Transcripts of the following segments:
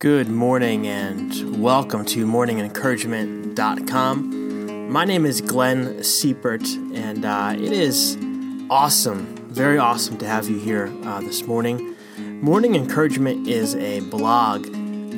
Good morning and welcome to morningencouragement.com. My name is Glenn Siepert, and uh, it is awesome, very awesome to have you here uh, this morning. Morning Encouragement is a blog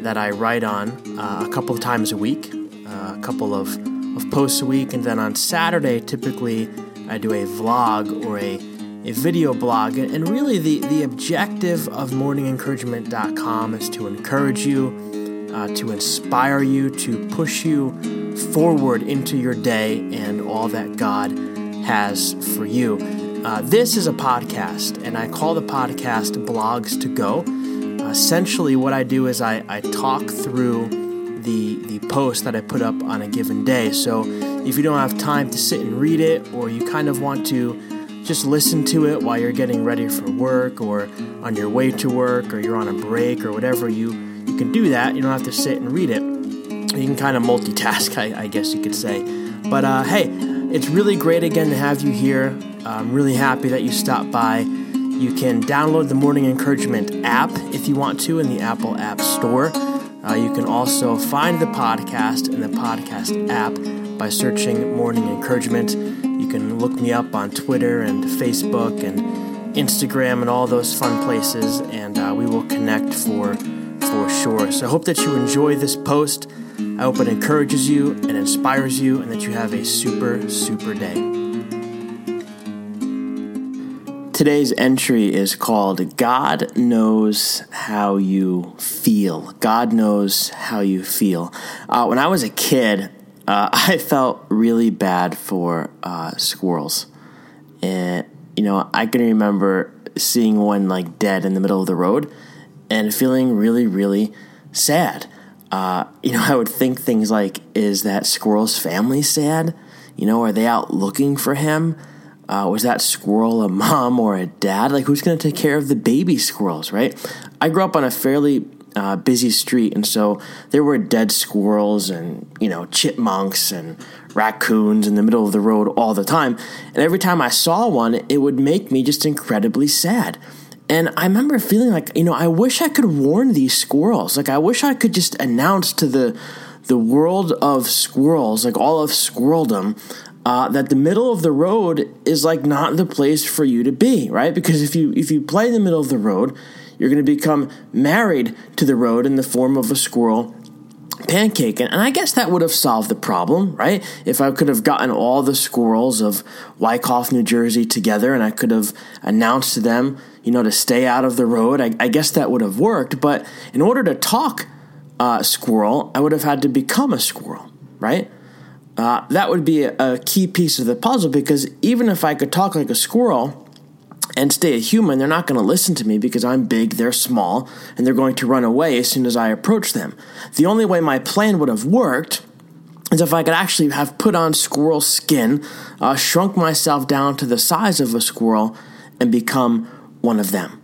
that I write on uh, a couple of times a week, uh, a couple of, of posts a week, and then on Saturday, typically, I do a vlog or a a video blog. And really, the, the objective of morningencouragement.com is to encourage you, uh, to inspire you, to push you forward into your day and all that God has for you. Uh, this is a podcast, and I call the podcast Blogs to Go. essentially, what I do is I, I talk through the, the post that I put up on a given day. So if you don't have time to sit and read it, or you kind of want to just listen to it while you're getting ready for work or on your way to work or you're on a break or whatever. You, you can do that. You don't have to sit and read it. You can kind of multitask, I, I guess you could say. But uh, hey, it's really great again to have you here. I'm really happy that you stopped by. You can download the Morning Encouragement app if you want to in the Apple App Store. Uh, you can also find the podcast in the podcast app by searching Morning Encouragement can look me up on Twitter and Facebook and Instagram and all those fun places, and uh, we will connect for for sure. So I hope that you enjoy this post. I hope it encourages you and inspires you, and that you have a super super day. Today's entry is called God Knows How You Feel. God Knows How You Feel. Uh, when I was a kid, uh, I felt really bad for uh, squirrels, and you know I can remember seeing one like dead in the middle of the road, and feeling really really sad. Uh, you know, I would think things like, "Is that squirrel's family sad? You know, are they out looking for him? Uh, was that squirrel a mom or a dad? Like, who's going to take care of the baby squirrels, right? I grew up on a fairly uh, busy street, and so there were dead squirrels and you know chipmunks and raccoons in the middle of the road all the time. And every time I saw one, it would make me just incredibly sad. And I remember feeling like you know I wish I could warn these squirrels. Like I wish I could just announce to the the world of squirrels, like all of squirreldom, uh, that the middle of the road is like not the place for you to be, right? Because if you if you play in the middle of the road, you're going to become married to the road in the form of a squirrel pancake. And, I guess that would have solved the problem, right? If I could have gotten all the squirrels of Wyckoff, New Jersey together and I could have announced to them, you know, to stay out of the road, I, I guess that would have worked. But in order to talk uh, squirrel, I would have had to become a squirrel, right? Uh, that would be a, key piece of the puzzle because even if I could talk like a squirrel, and stay a human, they're not going to listen to me because I'm big, they're small, and they're going to run away as soon as I approach them. The only way my plan would have worked is if I could actually have put on squirrel skin, uh, shrunk myself down to the size of a squirrel, and become one of them.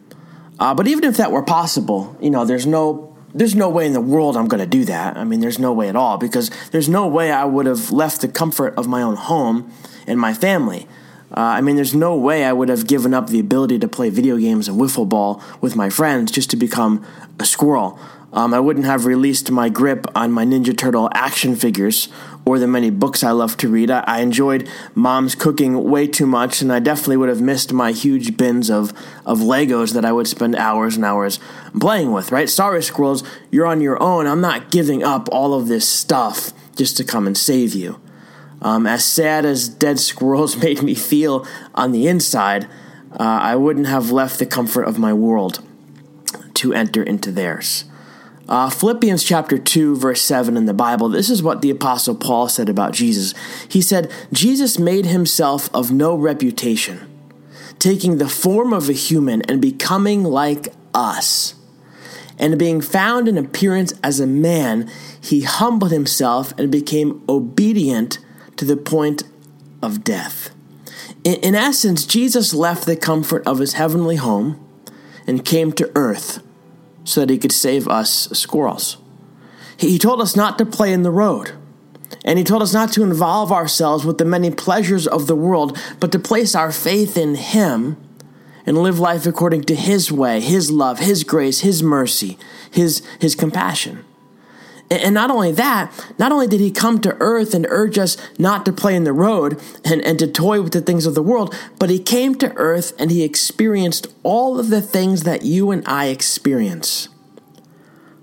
Uh, but even if that were possible, you know, there's no there's no way in the world I'm going to do that. I mean, there's no way at all because there's no way I would have left the comfort of my own home and my family. Uh, I mean, there's no way I would have given up the ability to play video games and wiffle ball with my friends just to become a squirrel. Um, I wouldn't have released my grip on my Ninja Turtle action figures or the many books I love to read. I, I enjoyed mom's cooking way too much, and I definitely would have missed my huge bins of, of Legos that I would spend hours and hours playing with, right? Sorry, squirrels, you're on your own. I'm not giving up all of this stuff just to come and save you. Um, as sad as dead squirrels made me feel on the inside, uh, I wouldn't have left the comfort of my world to enter into theirs. Uh, Philippians chapter 2, verse 7 in the Bible, this is what the Apostle Paul said about Jesus. He said, Jesus made himself of no reputation, taking the form of a human and becoming like us. And being found in appearance as a man, he humbled himself and became obedient to the point of death. In, in essence, Jesus left the comfort of his heavenly home and came to earth so that he could save us squirrels. He, told us not to play in the road. And he told us not to involve ourselves with the many pleasures of the world, but to place our faith in him and live life according to His way, His love, His grace, His mercy, His, His compassion. And not only that, not only did he come to earth and urge us not to play in the road and, and to toy with the things of the world, but he came to earth and he experienced all of the things that you and I experience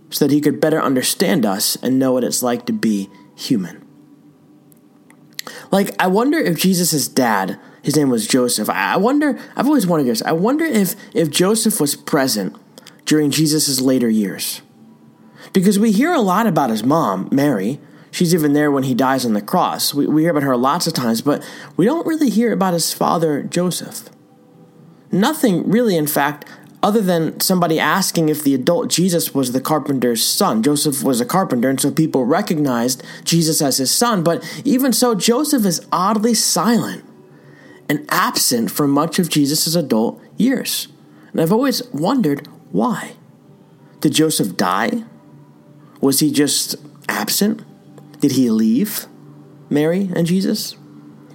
so that he could better understand us and know what it's like to be human. Like, I wonder if Jesus' dad, his name was Joseph, I wonder, I've always wondered this, I wonder if, if Joseph was present during Jesus' later years. Because we hear a lot about his mom, Mary. She's even there when he dies on the cross. We, we hear about her lots of times, but we don't really hear about his father, Joseph. Nothing really, in fact, other than somebody asking if the adult Jesus was the carpenter's son. Joseph was a carpenter, and so people recognized Jesus as his son, but even so, Joseph is oddly silent and absent for much of Jesus' adult years. And I've always wondered why. Did Joseph die? Was he just absent? Did he leave Mary and Jesus?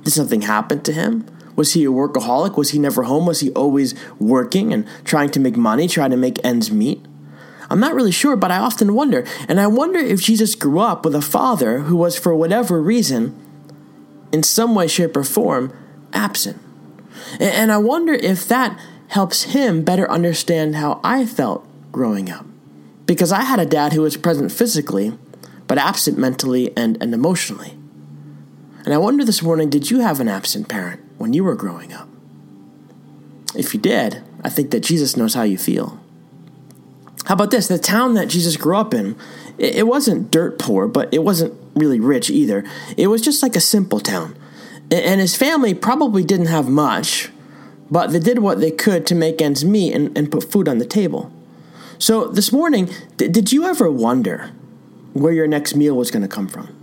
Did something happen to him? Was he a workaholic? Was he never home? Was he always working and trying to make money, trying to make ends meet? I'm not really sure, but I often wonder. And I wonder if Jesus grew up with a father who was, for whatever reason, in some way, shape, or form, absent. And I wonder if that helps him better understand how I felt growing up because I had a dad who was present physically, but absent mentally and, and emotionally. And I wonder this morning did you have an absent parent when you were growing up? If you did, I think that Jesus knows how you feel. How about this? The town that Jesus grew up in, it, wasn't dirt poor, but it wasn't really rich either. It was just like a simple town. And his family probably didn't have much, but they did what they could to make ends meet and, and put food on the table. So this morning, th- did you ever wonder where your next meal was going to come from?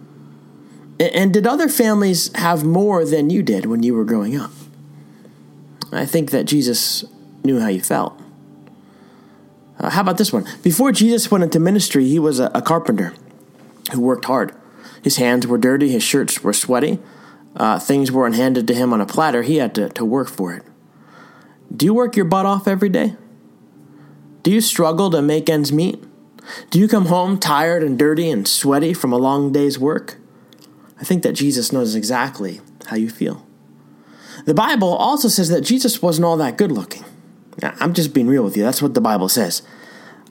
And did other families have more than you did when you were growing up? I think that Jesus knew how you felt. Uh, how about this one? Before Jesus went into ministry, he was a, a, carpenter who worked hard. His hands were dirty, his shirts were sweaty. Uh, things weren't handed to him on a platter, he had to, to work for it. Do you work your butt off every day? Do you struggle to make ends meet? Do you come home tired and dirty and sweaty from a long day's work? I think that Jesus knows exactly how you feel. The Bible also says that Jesus wasn't all that good looking. I'm just being real with you. That's what the Bible says.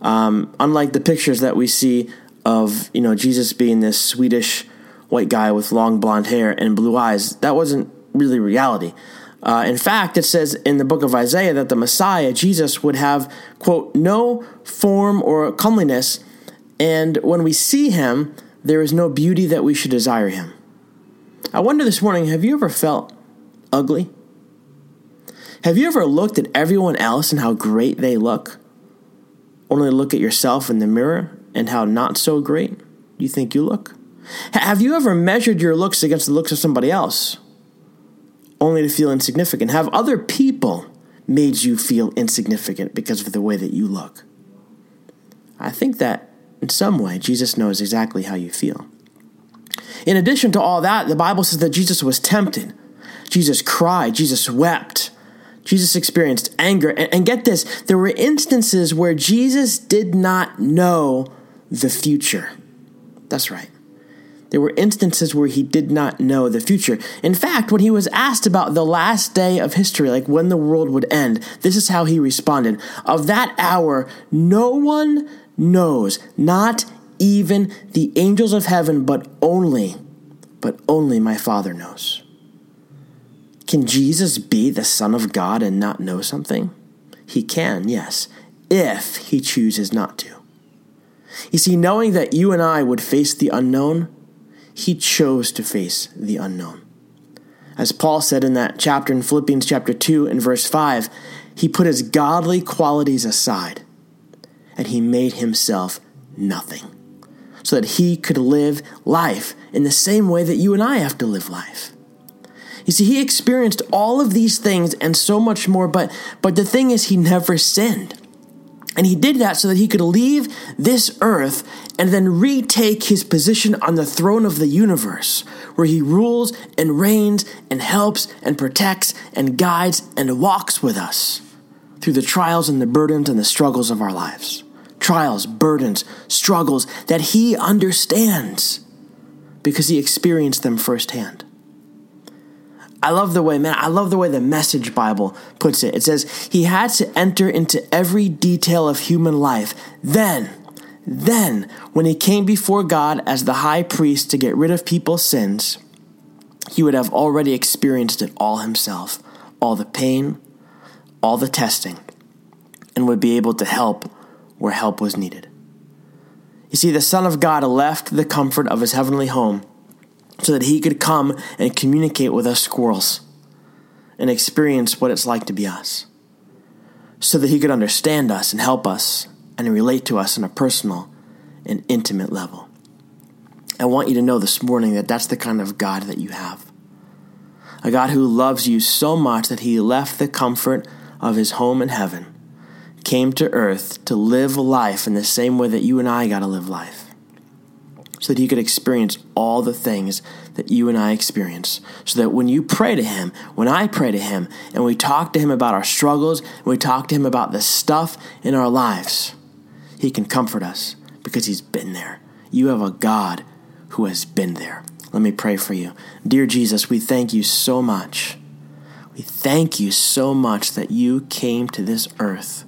Um, unlike the pictures that we see of you know Jesus being this Swedish white guy with long blonde hair and blue eyes, that wasn't really reality. Uh, in fact, it says in the book of Isaiah that the Messiah, Jesus, would have, quote, no form or comeliness, and when we see him, there is no beauty that we should desire him. I wonder this morning have you ever felt ugly? Have you ever looked at everyone else and how great they look? Only look at yourself in the mirror and how not so great you think you look? Have you ever measured your looks against the looks of somebody else? Only to feel insignificant? Have other people made you feel insignificant because of the way that you look? I think that in some way, Jesus knows exactly how you feel. In addition to all that, the Bible says that Jesus was tempted. Jesus cried. Jesus wept. Jesus experienced anger. And, and, get this there were instances where Jesus did not know the future. That's right. There were instances where he did not know the future. In fact, when he was asked about the last day of history, like when the world would end, this is how he responded Of that hour, no one knows, not even the angels of heaven, but only, but only my Father knows. Can Jesus be the Son of God and not know something? He can, yes, if he chooses not to. You see, knowing that you and I would face the unknown, he chose to face the unknown. As Paul said in that chapter in Philippians chapter 2 and verse 5, he put his godly qualities aside and he made himself nothing so that he could live life in the same way that you and I have to live life. You see, he experienced all of these things and so much more, but, but the thing is, he never sinned. And he did that so that he could leave this earth and then retake his position on the throne of the universe, where he rules and reigns and helps and protects and guides and walks with us through the trials and the burdens and the struggles of our lives. Trials, burdens, struggles that He understands because He experienced them firsthand. I love the way, man, I love the way the Message Bible puts it. It says, He had to enter into every detail of human life. Then, then, when He came before God as the high priest to get rid of people's sins, He would have already experienced it all Himself all the pain, all the testing, and would be able to help where help was needed. You see, the Son of God left the comfort of his heavenly home so that he could come and communicate with us squirrels and experience what it's like to be us, so that he could understand us and help us and relate to us on a personal and intimate level. I want you to know this morning that that's the kind of God that you have. A God who loves you so much that he left the comfort of his home in heaven, came to earth to live life in the same way that you and I got to live life so that he could experience all the things that you and I experience. So that when you pray to him, when I pray to him, and we talk to him about our struggles, and we talk to him about the stuff in our lives, he can comfort us because he's been there. You have a God who has been there. Let me pray for you. Dear Jesus, we thank you so much. We thank you so much that you came to this earth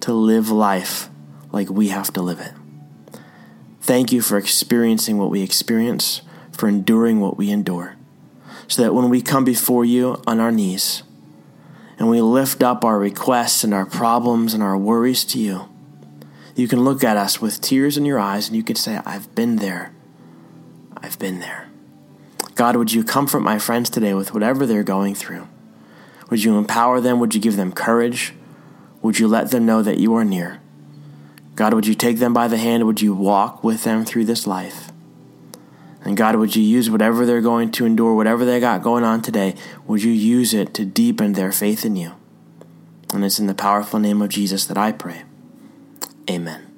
to live life like we have to live it. Thank you for experiencing what we experience, for enduring what we endure, so that when we come before you on our knees and we lift up our requests and our problems and our worries to you, you can look at us with tears in your eyes and you can say, I've been there. I've been there. God, would you comfort my friends today with whatever they're going through? Would you empower them? Would you give them courage? Would you let them know that you are near? God, would you take them by the hand? Would you walk with them through this life? And God, would you use whatever they're going to endure, whatever they got going on today, would you use it to deepen their faith in you? And it's in the powerful name of Jesus that I pray. Amen.